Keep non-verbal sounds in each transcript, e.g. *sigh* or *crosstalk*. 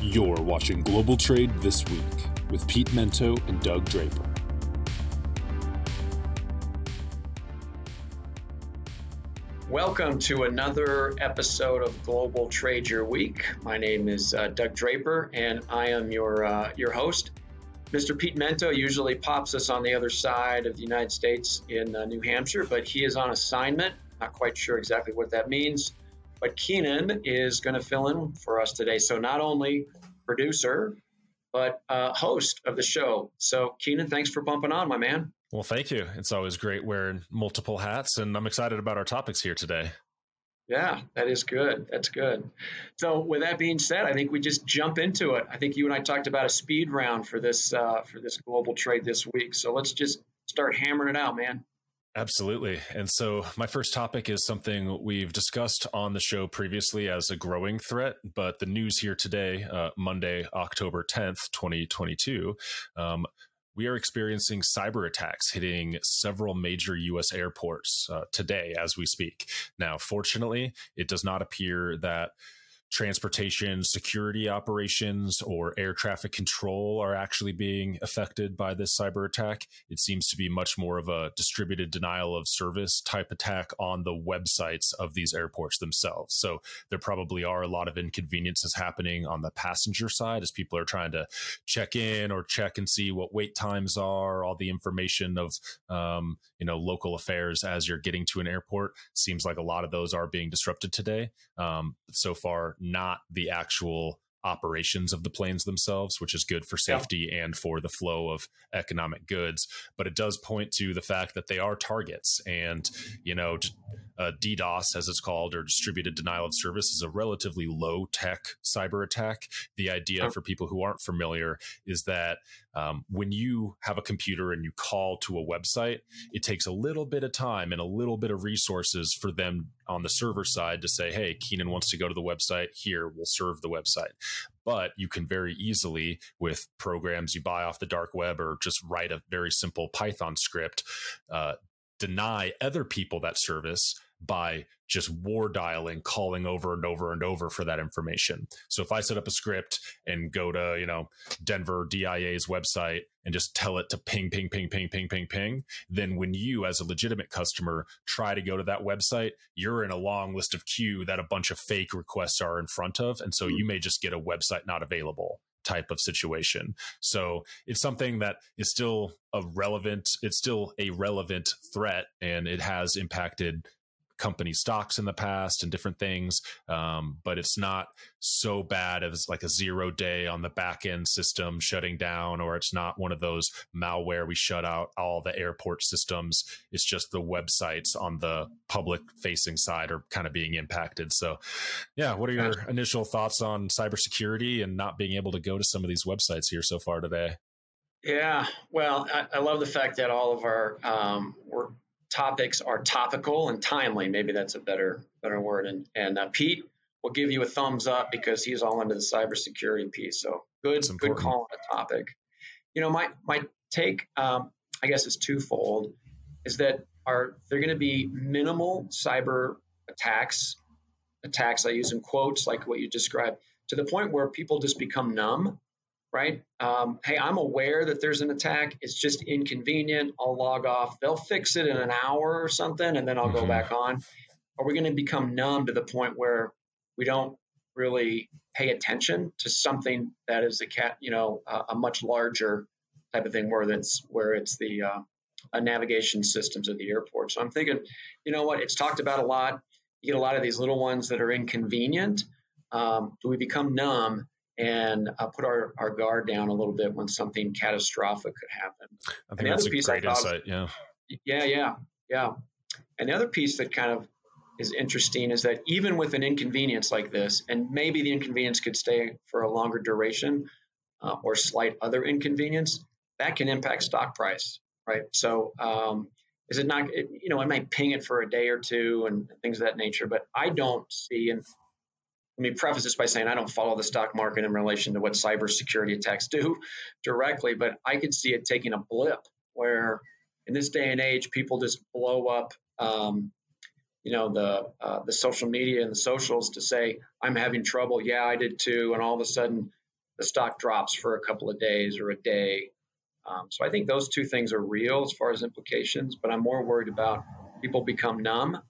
You're watching Global Trade This Week with Pete Mento and Doug Draper. Welcome to another episode of Global Trade Your Week. My name is uh, Doug Draper, and I am your uh, your host. Mr. Pete Mento usually pops us on the other side of the United States in uh, New Hampshire, but he is on assignment. Not quite sure exactly what that means. But Keenan is going to fill in for us today. So not only producer, but uh, host of the show. So Keenan, thanks for bumping on, my man. Well, thank you. It's always great wearing multiple hats, and I'm excited about our topics here today. Yeah, that is good. That's good. So, with that being said, I think we just jump into it. I think you and I talked about a speed round for this uh, for this global trade this week. So let's just start hammering it out, man. Absolutely. And so, my first topic is something we've discussed on the show previously as a growing threat, but the news here today, uh, Monday, October 10th, 2022, um, we are experiencing cyber attacks hitting several major U.S. airports uh, today as we speak. Now, fortunately, it does not appear that transportation security operations or air traffic control are actually being affected by this cyber attack. It seems to be much more of a distributed denial of service type attack on the websites of these airports themselves. So there probably are a lot of inconveniences happening on the passenger side as people are trying to check in or check and see what wait times are, all the information of um, you know local affairs as you're getting to an airport. Seems like a lot of those are being disrupted today. Um, so far, not the actual operations of the planes themselves, which is good for safety yeah. and for the flow of economic goods. But it does point to the fact that they are targets. And, you know, uh, DDoS, as it's called, or distributed denial of service, is a relatively low tech cyber attack. The idea for people who aren't familiar is that um, when you have a computer and you call to a website, it takes a little bit of time and a little bit of resources for them on the server side to say, hey, Keenan wants to go to the website. Here, we'll serve the website. But you can very easily, with programs you buy off the dark web or just write a very simple Python script, uh, deny other people that service by just war dialing, calling over and over and over for that information. So if I set up a script and go to, you know, Denver DIA's website and just tell it to ping, ping, ping, ping, ping, ping, ping, then when you, as a legitimate customer, try to go to that website, you're in a long list of queue that a bunch of fake requests are in front of. And so hmm. you may just get a website not available type of situation. So it's something that is still a relevant, it's still a relevant threat and it has impacted company stocks in the past and different things. Um, but it's not so bad as like a zero day on the back end system shutting down, or it's not one of those malware we shut out all the airport systems. It's just the websites on the public facing side are kind of being impacted. So, yeah, what are your initial thoughts on cybersecurity and not being able to go to some of these websites here so far today? Yeah, well, I, I love the fact that all of our um, we're topics are topical and timely. Maybe that's a better better word. And and uh, Pete will give you a thumbs up because he's all into the cybersecurity piece. So good good call on the topic. You know, my my take, um, I guess, is twofold. Is that are they're going to be minimal cyber attacks? Attacks I use in quotes, like what you described, to the point where people just become numb right? Um, hey, I'm aware that there's an attack. It's just inconvenient. I'll log off. They'll fix it in an hour or something, and then I'll mm-hmm. go back on. Are we going to become numb to the point where we don't really pay attention to something that is a cat, you know, a, a much larger type of thing, where that's where it's the uh, navigation systems of the airport. So I'm thinking, you know what? It's talked about a lot. You get a lot of these little ones that are inconvenient. Um, do we become numb? And uh, put our, our guard down a little bit when something catastrophic could happen. I think that's a great insight. Yeah. Yeah, yeah, yeah. And the other piece that kind of is interesting is that even with an inconvenience like this, and maybe the inconvenience could stay for a longer duration uh, or slight other inconvenience, that can impact stock price, right? So, um, is it not, it, you know, it might ping it for a day or two and things of that nature, but I don't see, and let me preface this by saying I don't follow the stock market in relation to what cybersecurity attacks do directly, but I could see it taking a blip where in this day and age, people just blow up, um, you know, the uh, the social media and the socials to say I'm having trouble. Yeah, I did too, and all of a sudden the stock drops for a couple of days or a day. Um, so I think those two things are real as far as implications, but I'm more worried about people become numb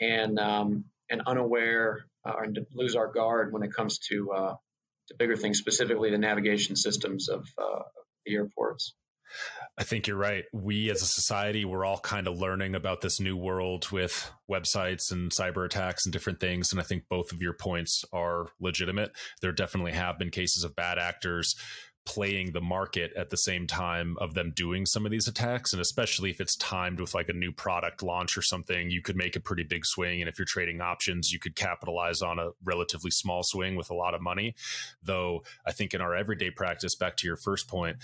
and um, and unaware uh, and lose our guard when it comes to uh, to bigger things, specifically the navigation systems of, uh, the airports. I think you're right. We as a society, we're all kind of learning about this new world with websites and cyber attacks and different things. And I think both of your points are legitimate. There definitely have been cases of bad actors playing the market at the same time of them doing some of these attacks. And especially if it's timed with like a new product launch or something you could make a pretty big swing. And if you're trading options you could capitalize on a relatively small swing with a lot of money. Though i think in our everyday practice back to your first point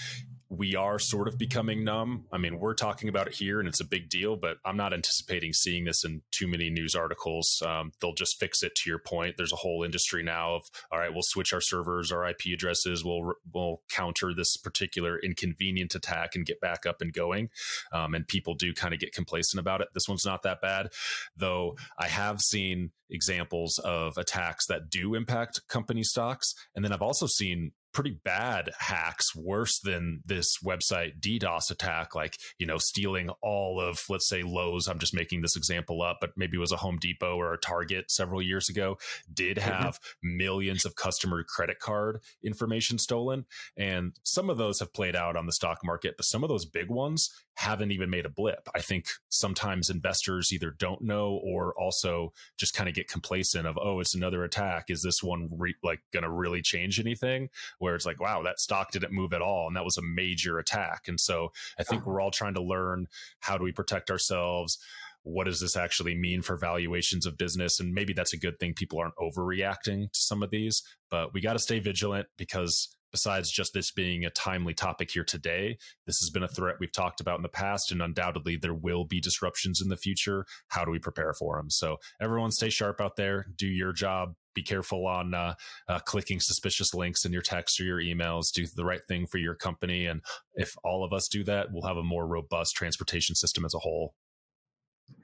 we are sort of becoming numb. I mean, we're talking about it here and it's a big deal, but I'm not anticipating seeing this in too many news articles. Um, they'll just fix it to your point. There's a whole industry now of, all right, we'll switch our servers, our IP addresses, we'll, we'll counter this particular inconvenient attack and get back up and going. Um, and people do kind of get complacent about it. This one's not that bad, though I have seen examples of attacks that do impact company stocks. And then I've also seen pretty bad hacks, worse than this website DDoS attack, like, you know, stealing all of, let's say, Lowe's. I'm just making this example up, but maybe it was a Home Depot or a Target several years ago, did mm-hmm. have mm-hmm. millions of customer credit card information stolen. And some of those have played out on the stock market, but some of those big ones haven't even made a blip. I think sometimes investors either don't know or also just kind of get complacent of, oh, it's another attack. Is this one re- like going to really change anything? Where it's like, wow, that stock didn't move at all. And that was a major attack. And so I think uh-huh. we're all trying to learn how do we protect ourselves? What does this actually mean for valuations of business? And maybe that's a good thing. People aren't overreacting to some of these, but we got to stay vigilant because besides just this being a timely topic here today, this has been a threat we've talked about in the past, and undoubtedly there will be disruptions in the future. How do we prepare for them? So, everyone stay sharp out there, do your job. Be careful on uh, uh, clicking suspicious links in your text or your emails. Do the right thing for your company. And if all of us do that, we'll have a more robust transportation system as a whole.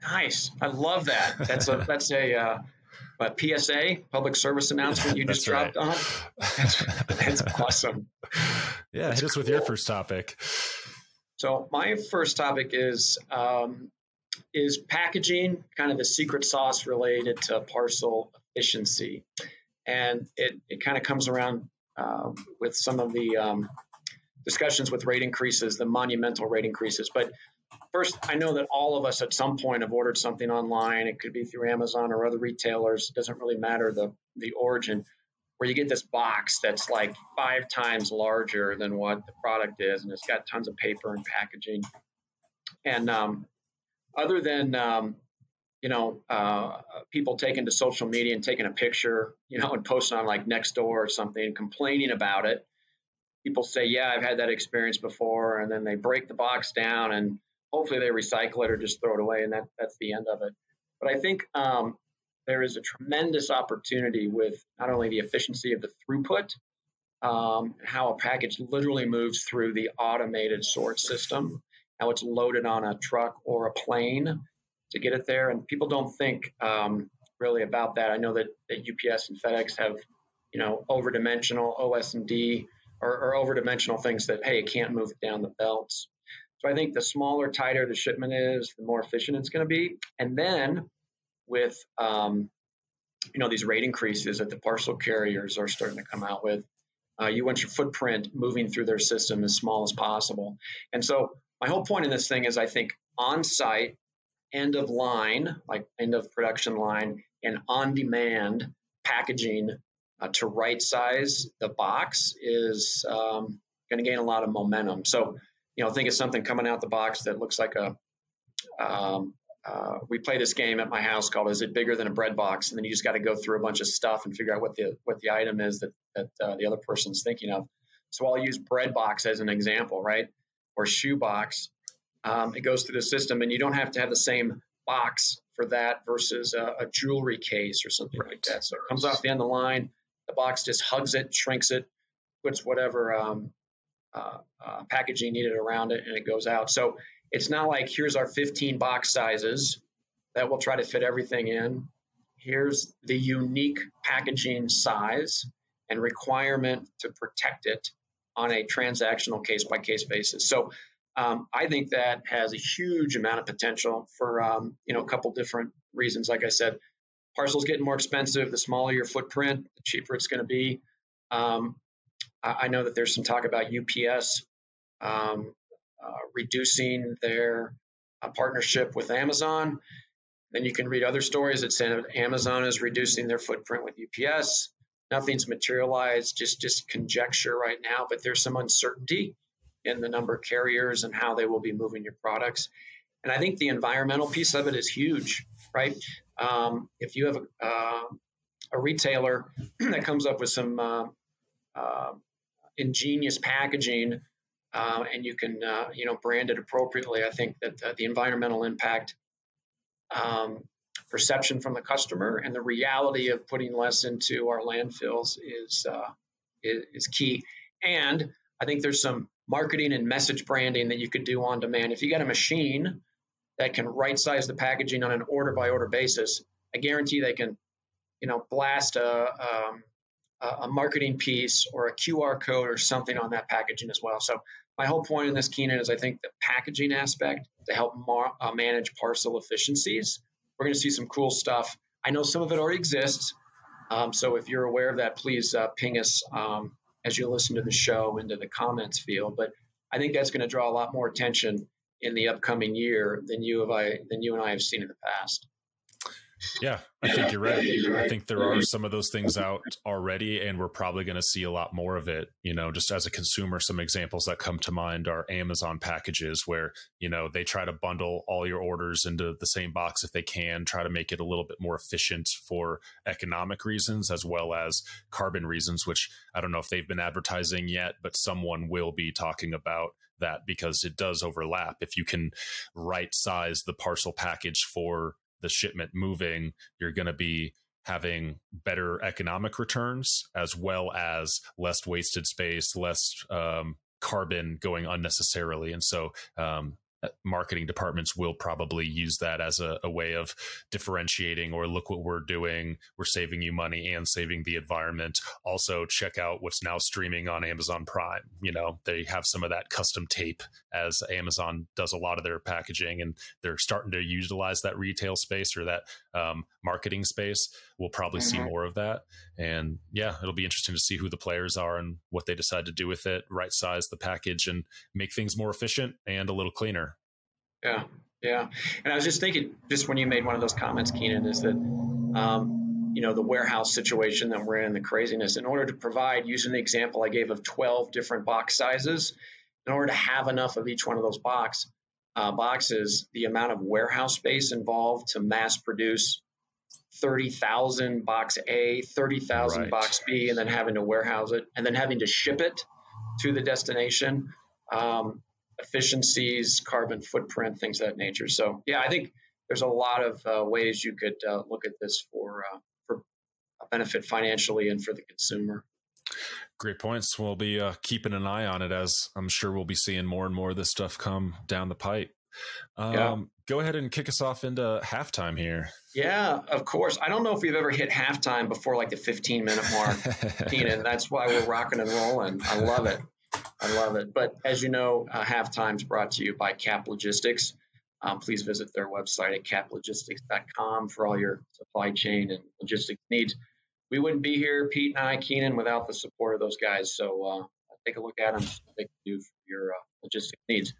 Nice. I love that. That's a that's a uh, but PSA, public service announcement you *laughs* just dropped right. on. That's, that's awesome. *laughs* Yeah, that's hit us cool. with your first topic. So my first topic is um, is packaging, kind of the secret sauce related to parcel efficiency, and it it kind of comes around uh, with some of the um, discussions with rate increases, the monumental rate increases, but First, I know that all of us at some point have ordered something online. It could be through Amazon or other retailers. It doesn't really matter the, the origin, where you get this box that's like five times larger than what the product is, and it's got tons of paper and packaging. And um, other than um, you know, uh, people taking to social media and taking a picture, you know, and posting on like Nextdoor or something, complaining about it. People say, "Yeah, I've had that experience before," and then they break the box down and hopefully they recycle it or just throw it away, and that, that's the end of it. But I think um, there is a tremendous opportunity with not only the efficiency of the throughput, um, how a package literally moves through the automated sort system, how it's loaded on a truck or a plane to get it there, and people don't think um, really about that. I know that, that UPS and FedEx have, you know, over-dimensional OS and D or, or over-dimensional things that hey, it can't move down the belts. So I think the smaller, tighter the shipment is, the more efficient it's going to be. And then with um, you know these rate increases that the parcel carriers are starting to come out with, uh, you want your footprint moving through their system as small as possible. And so my whole point in this thing is I think on-site, end of line, like end of production line, and on-demand packaging uh, to right size the box is um, going to gain a lot of momentum. So you know, think of something coming out the box that looks like a. Um, uh, we play this game at my house called "Is it bigger than a bread box?" And then you just got to go through a bunch of stuff and figure out what the what the item is that that uh, the other person's thinking of. So I'll use bread box as an example, right? Or shoe box. Um, it goes through the system, and you don't have to have the same box for that versus a, a jewelry case or something right. like that. So it comes off the end of the line. The box just hugs it, shrinks it, puts whatever um, uh, uh, packaging needed around it, and it goes out. So it's not like here's our 15 box sizes that will try to fit everything in. Here's the unique packaging size, and requirement to protect it on a transactional case by case basis. So um, I think that has a huge amount of potential for um, you know a couple different reasons. Like I said, parcels getting more expensive. The smaller your footprint, the cheaper it's going to be. Um, I, know that there's some talk about UPS um, uh, reducing their uh, partnership with Amazon. Then you can read other stories that say Amazon is reducing their footprint with UPS. Nothing's materialized, just just conjecture right now, but there's some uncertainty in the number of carriers and how they will be moving your products. And I think the environmental piece of it is huge, right? Um, if you have a, uh, a, retailer *clears throat* that comes up with some uh, uh, ingenious packaging uh, and you can, uh, you know, brand it appropriately, I think that uh, the environmental impact um, perception from the customer and the reality of putting less into our landfills is, is, is key. And I think there's some marketing and message branding that you could do on demand. If you got a machine that can right size the packaging on an order by order basis, I guarantee they can, you know, blast a, um, a marketing piece or a QR code or something on that packaging as well. So my whole point in this, Keenan, is I think the packaging aspect to help mar- uh, manage parcel efficiencies. We're going to see some cool stuff. I know some of it already exists. Um, so if you're aware of that, please uh, ping us um, as you listen to the show into the comments field. But I think that's going to draw a lot more attention in the upcoming year than you have I than you and I have seen in the past. Yeah, I think you're right. I think there are some of those things out already, and we're probably going to see a lot more of it. You know, just as a consumer, some examples that come to mind are Amazon packages where, you know, they try to bundle all your orders into the same box if they can, try to make it a little bit more efficient for economic reasons as well as carbon reasons, which I don't know if they've been advertising yet, but someone will be talking about that because it does overlap. If you can right size the parcel package for the shipment moving, you're going to be having better economic returns as well as less wasted space, less um, carbon going unnecessarily. And so um, marketing departments will probably use that as a, a, way of differentiating or look what we're doing we're saving you money and saving the environment. Also check out what's now streaming on amazon prime. You know they have some of that custom tape as amazon does a lot of their packaging and they're starting to utilize that retail space or that um, marketing space. We'll probably mm-hmm. see more of that and yeah it'll be interesting to see who the players are and what they decide to do with it right size the package and make things more efficient and a little cleaner yeah, yeah. And I was just thinking, just when you made one of those comments, Keenan, is that, um, you know, the warehouse situation that we're in, the craziness, in order to provide, using the example I gave of 12 different box sizes, in order to have enough of each one of those box uh, boxes, the amount of warehouse space involved to mass produce 30,000 box A, 30,000 right. box B, and then having to warehouse it and then having to ship it to the destination. Um, efficiencies, carbon footprint, things of that nature. So, yeah, I think there's a lot of uh, ways you could uh, look at this for uh, for a benefit financially and for the consumer. Great points. We'll be uh, keeping an eye on it as I'm sure we'll be seeing more and more of this stuff come down the pipe. Um, yeah. Go ahead and kick us off into halftime here. Yeah, of course. I don't know if we've ever hit halftime before like the 15 minute mark, *laughs* Keenan. That's why we're rocking and rolling. I love it. I love it. But as you know, uh, halftime is brought to you by Cap Logistics. Um, please visit their website at caplogistics.com for all your supply chain and logistics needs. We wouldn't be here, Pete and I, Keenan, without the support of those guys. So uh, take a look at them. They can do for your uh, logistics needs.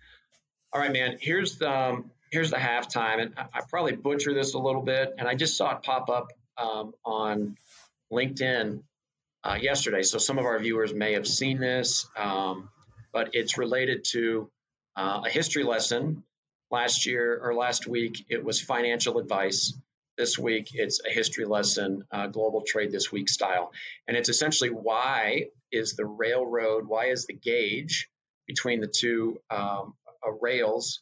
All right, man. Here's the um, here's the halftime, and I, I, probably butcher this a little bit. And I just saw it pop up um, on LinkedIn uh, yesterday. So some of our viewers may have seen this, um, but it's related to uh, a history lesson. Last year or last week, it was financial advice. This week, it's a history lesson, uh, global trade this week style. And it's essentially why is the railroad, why is the gauge between the two um, uh, rails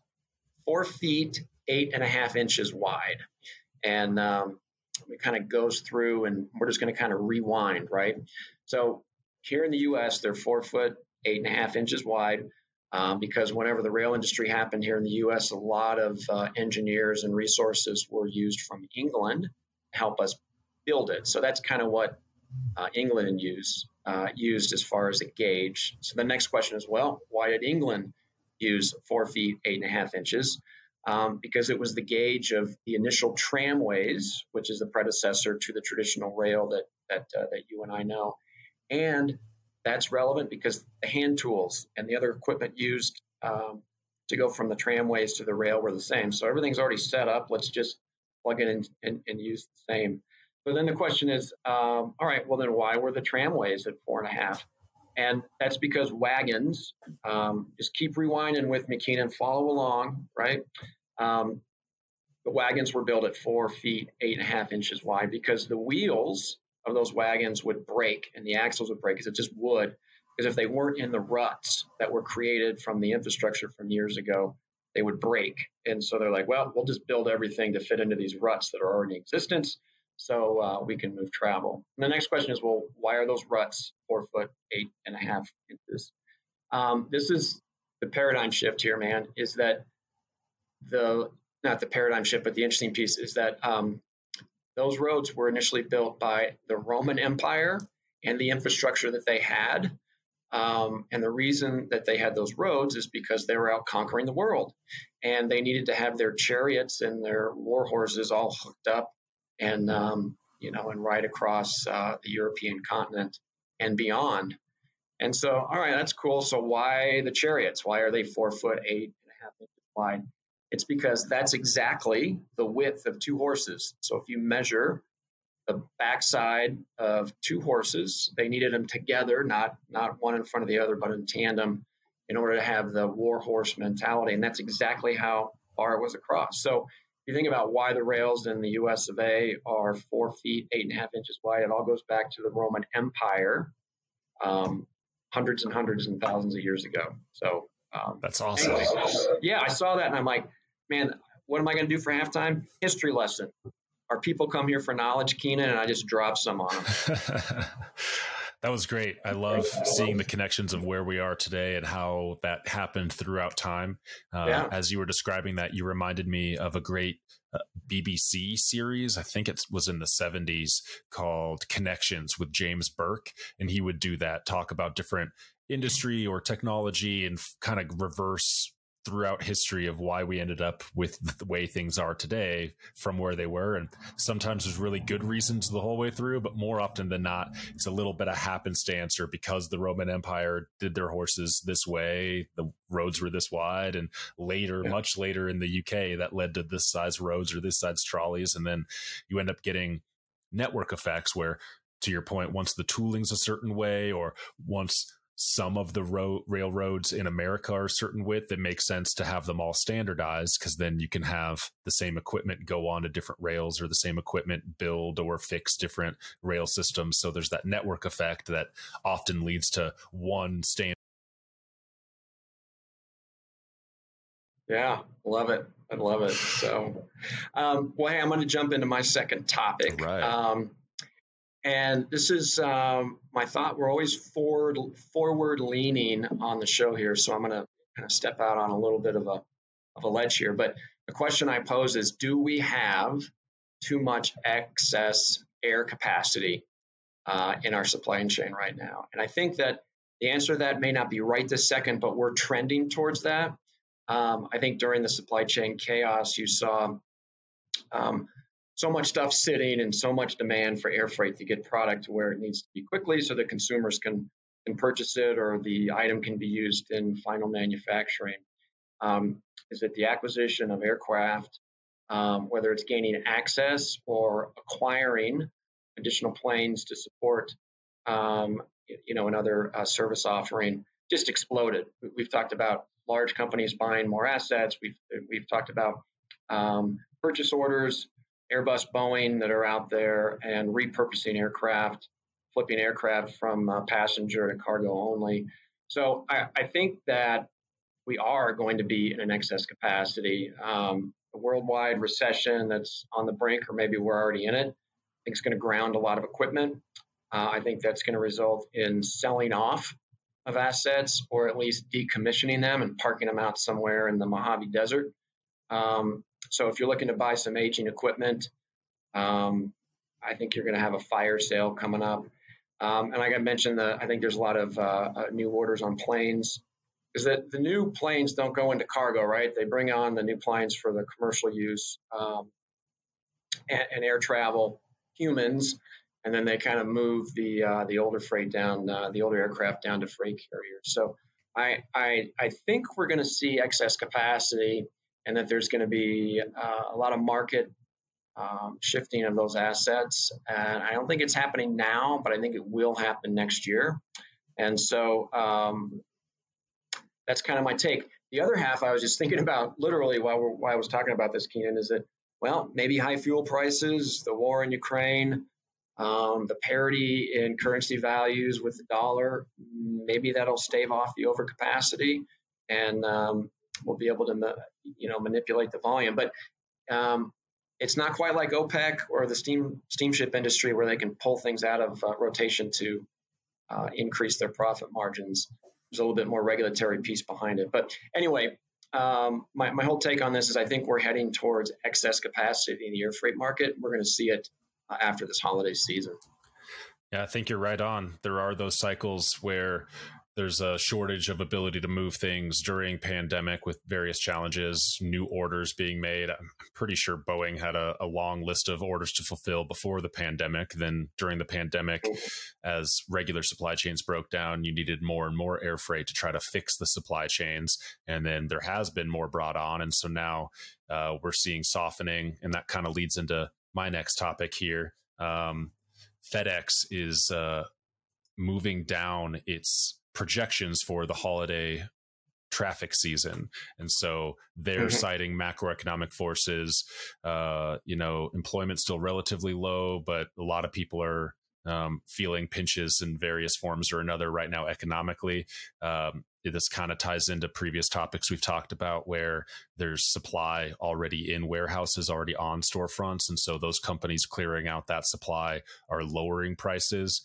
four feet, eight and a half inches wide? And um, it kind of goes through and we're just going to kind of rewind, right? So here in the US, they're four foot, eight and a half inches wide. Um, because whenever the rail industry happened here in the US, a lot of uh, engineers and resources were used from England to help us build it. So that's kind of what uh, England used uh, used as far as a gauge. So the next question is, well, why did England use four feet eight and a half inches? Um, because it was the gauge of the initial tramways, which is the predecessor to the traditional rail that that uh, that you and I know, and that's relevant because the hand tools and the other equipment used um, to go from the tramways to the rail were the same. So everything's already set up. Let's just plug in and, and use the same. But then the question is, um, all right, well then why were the tramways at four and a half? And that's because wagons, um, just keep rewinding with me, Keenan, follow along, right? Um, the wagons were built at four feet, eight and a half inches wide because the wheels of those wagons would break and the axles would break because it just would. Because if they weren't in the ruts that were created from the infrastructure from years ago, they would break. And so they're like, well, we'll just build everything to fit into these ruts that are already in existence so uh, we can move travel. And the next question is, well, why are those ruts four foot, eight and a half inches? Um, this is the paradigm shift here, man, is that the, not the paradigm shift, but the interesting piece is that um, those roads were initially built by the Roman Empire and the infrastructure that they had. Um, and the reason that they had those roads is because they were out conquering the world and they needed to have their chariots and their war horses all hooked up and, um, you know, and right across uh, the European continent and beyond. And so, all right, that's cool. So why the chariots? Why are they four foot eight and a half inches wide? It's because that's exactly the width of two horses. So if you measure the backside of two horses, they needed them together, not not one in front of the other, but in tandem, in order to have the war horse mentality. And that's exactly how far it was across. So you think about why the rails in the U.S. of A. are four feet eight and a half inches wide, it all goes back to the Roman Empire, um, hundreds and hundreds and thousands of years ago. So um, that's awesome. Yeah, I saw that and I'm like, man, what am I going to do for halftime? History lesson. Our people come here for knowledge, Keenan, and I just drop some on them. *laughs* that was great. I love seeing the connections of where we are today and how that happened throughout time. Uh, yeah. As you were describing that, you reminded me of a great uh, BBC series. I think it was in the 70s called Connections with James Burke. And he would do that, talk about different industry or technology and kind of reverse throughout history of why we ended up with the way things are today from where they were. And sometimes there's really good reasons the whole way through, but more often than not, it's a little bit of happenstance or because the Roman Empire did their horses this way, the roads were this wide. And later, yeah. much later in the UK, that led to this size roads or this size trolleys. And then you end up getting network effects where, to your point, once the tooling's a certain way or once some of the ro- railroads in America are a certain width, it makes sense to have them all standardized because then you can have the same equipment go on to different rails or the same equipment build or fix different rail systems. So there's that network effect that often leads to one standard. Yeah, love it. I love it. So, um, well, hey, I'm going to jump into my second topic. Right. Um, and this is um, my thought. We're always forward forward leaning on the show here, so I'm going to kind of step out on a little bit of a of a ledge here. But the question I pose is: Do we have too much excess air capacity uh, in our supply chain right now? And I think that the answer to that may not be right this second, but we're trending towards that. Um, I think during the supply chain chaos, you saw um, so much stuff sitting and so much demand for air freight to get product to where it needs to be quickly so that consumers can, can purchase it or the item can be used in final manufacturing. Um, is it the acquisition of aircraft, um, whether it's gaining access or acquiring additional planes to support, um, you know, another uh, service offering, just exploded. We've talked about large companies buying more assets. We've we've talked about um, purchase orders Airbus, Boeing that are out there and repurposing aircraft, flipping aircraft from uh, passenger to cargo only. So I, I, think that we are going to be in an excess capacity. Um, a worldwide recession that's on the brink, or maybe we're already in it, I think it's going to ground a lot of equipment. Uh, I think that's going to result in selling off of assets or at least decommissioning them and parking them out somewhere in the Mojave Desert. Um, so if you're looking to buy some aging equipment, um, I think you're going to have a fire sale coming up. Um, and like I mentioned, the, I think there's a lot of uh, uh, new orders on planes. Is that the new planes don't go into cargo, right? They bring on the new planes for the commercial use um, and, and, air travel, humans, and then they kind of move the uh, the older freight down, uh, the older aircraft down to freight carriers. So I I, I think we're going to see excess capacity, and that there's going to be uh, a lot of market um, shifting of those assets. And I don't think it's happening now, but I think it will happen next year. And so um, that's kind of my take. The other half, I was just thinking *laughs* about literally while, while I was talking about this, Keenan, is that, well, maybe high fuel prices, the war in Ukraine, um, the parity in currency values with the dollar, maybe that'll stave off the overcapacity and um, we'll be able to, you know, manipulate the volume. But um, it's not quite like OPEC or the steam steamship industry where they can pull things out of uh, rotation to uh, increase their profit margins. There's a little bit more regulatory piece behind it. But anyway, um, my, my whole take on this is I think we're heading towards excess capacity in the air freight market. We're going to see it uh, after this holiday season. Yeah, I think you're right on. There are those cycles where there's a shortage of ability to move things during pandemic with various challenges new orders being made. I'm pretty sure boeing had a, a, long list of orders to fulfill before the pandemic. Then during the pandemic as regular supply chains broke down you needed more and more air freight to try to fix the supply chains. And then there has been more brought on. And so now uh, we're seeing softening and that kind of leads into my next topic here. Um, fedex is uh, moving down its projections for the holiday traffic season. And so they're mm-hmm. citing macroeconomic forces. Uh, you know employment still relatively low but a lot of people are um, feeling pinches in various forms or another right now economically. Um, this kind of ties into previous topics we've talked about where there's supply already in warehouses already on storefronts. And so those companies clearing out that supply are lowering prices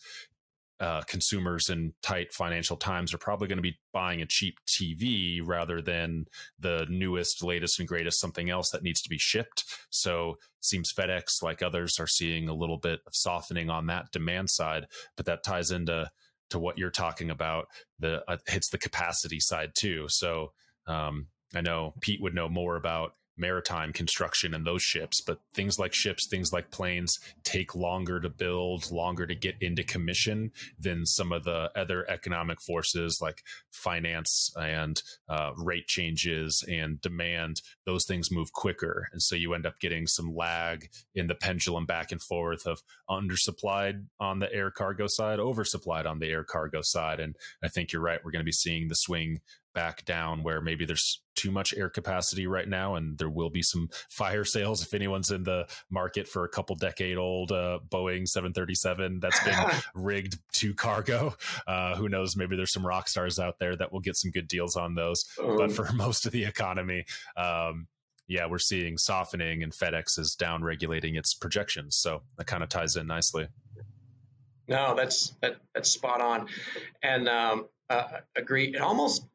uh, consumers in tight financial times are probably going to be buying a cheap TV rather than the newest, latest, and greatest something else that needs to be shipped. So seems FedEx, like others, are seeing a little bit of softening on that demand side, but that ties into to what you're talking about. The uh, hits the capacity side too. So um, I know Pete would know more about maritime construction and those ships, but things like ships, things like planes take longer to build, longer to get into commission than some of the other economic forces like finance and uh, rate changes and demand. Those things move quicker. And so you end up getting some lag in the pendulum back and forth of undersupplied on the air cargo side, oversupplied on the air cargo side. And I think you're right. We're going to be seeing the swing back down where maybe there's too much air capacity right now and there will be some *laughs* fire sales if anyone's in the market for a couple decade old uh, boeing 737 that's been *laughs* rigged to cargo. Uh, who knows? Maybe there's some rock stars out there that will get some good deals on those. Um, but for *laughs* most of the economy um, yeah we're seeing softening and fedex is down regulating its projections. So that kind of ties in nicely. No that's that, that's spot on. And um, uh, agree it almost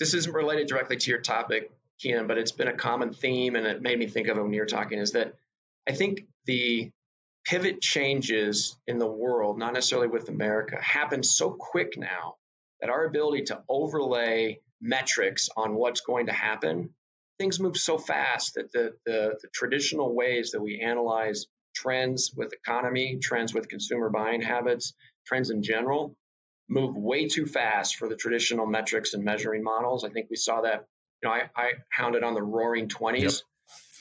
this isn't related directly to your topic, Keenan, but it's been a common theme, and it made me think of it when you were talking. Is that I think the pivot changes in the world, not necessarily with America, happen so quick now that our ability to overlay metrics on what's going to happen, things move so fast that the, the, the traditional ways that we analyze trends with economy, trends with consumer buying habits, trends in general, move way too fast for the traditional metrics and measuring models. I think we saw that. You know, I, I hounded on the roaring 20s,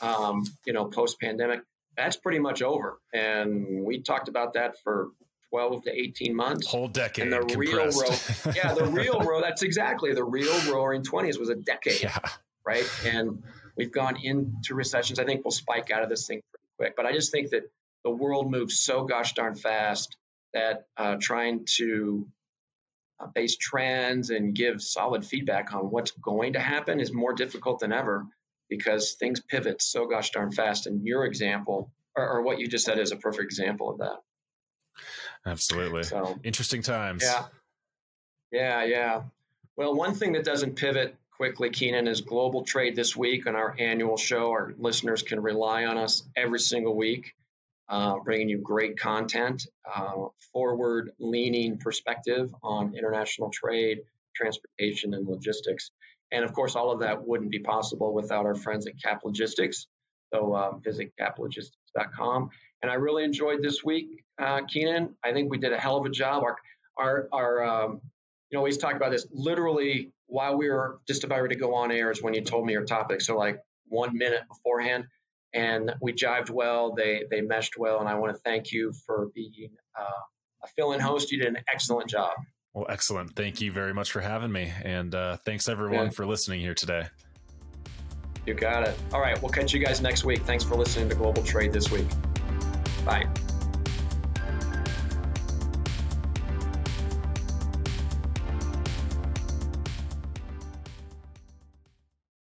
yep. um, you know, post pandemic. That's pretty much over. And we talked about that for 12 to 18 months. Whole decade. And the compressed. real row, *laughs* yeah, the real row, that's exactly the real roaring 20s was a decade, yeah. right? And we've gone into recessions. I think we'll spike out of this thing pretty quick. But I just think that the world moves so gosh darn fast that uh, trying to uh, base trends and give solid feedback on what's going to happen is more difficult than ever because things pivot so gosh darn fast. And your example, or, or what you just said, is a perfect example of that. Absolutely. So, Interesting times. Yeah. Yeah. Yeah. Well, one thing that doesn't pivot quickly, Keenan, is global trade this week on our annual show. Our listeners can rely on us every single week. Uh, bringing you great content, uh, forward leaning perspective on international trade, transportation, and logistics. And of course, all of that wouldn't be possible without our friends at Cap Logistics. So uh, visit caplogistics.com. And I really enjoyed this week, uh, Keenan. I think we did a hell of a job. Our, our, our um, you know, we always talk about this literally while we were just about ready to go on air is when you told me your topic. So like one minute beforehand, and we jived well. They they meshed well, and I want to thank you for being uh, a fill-in host. You did an excellent job. Well, excellent. Thank you very much for having me, and uh, thanks everyone yeah. for listening here today. You got it. All right, we'll catch you guys next week. Thanks for listening to Global Trade this week. Bye.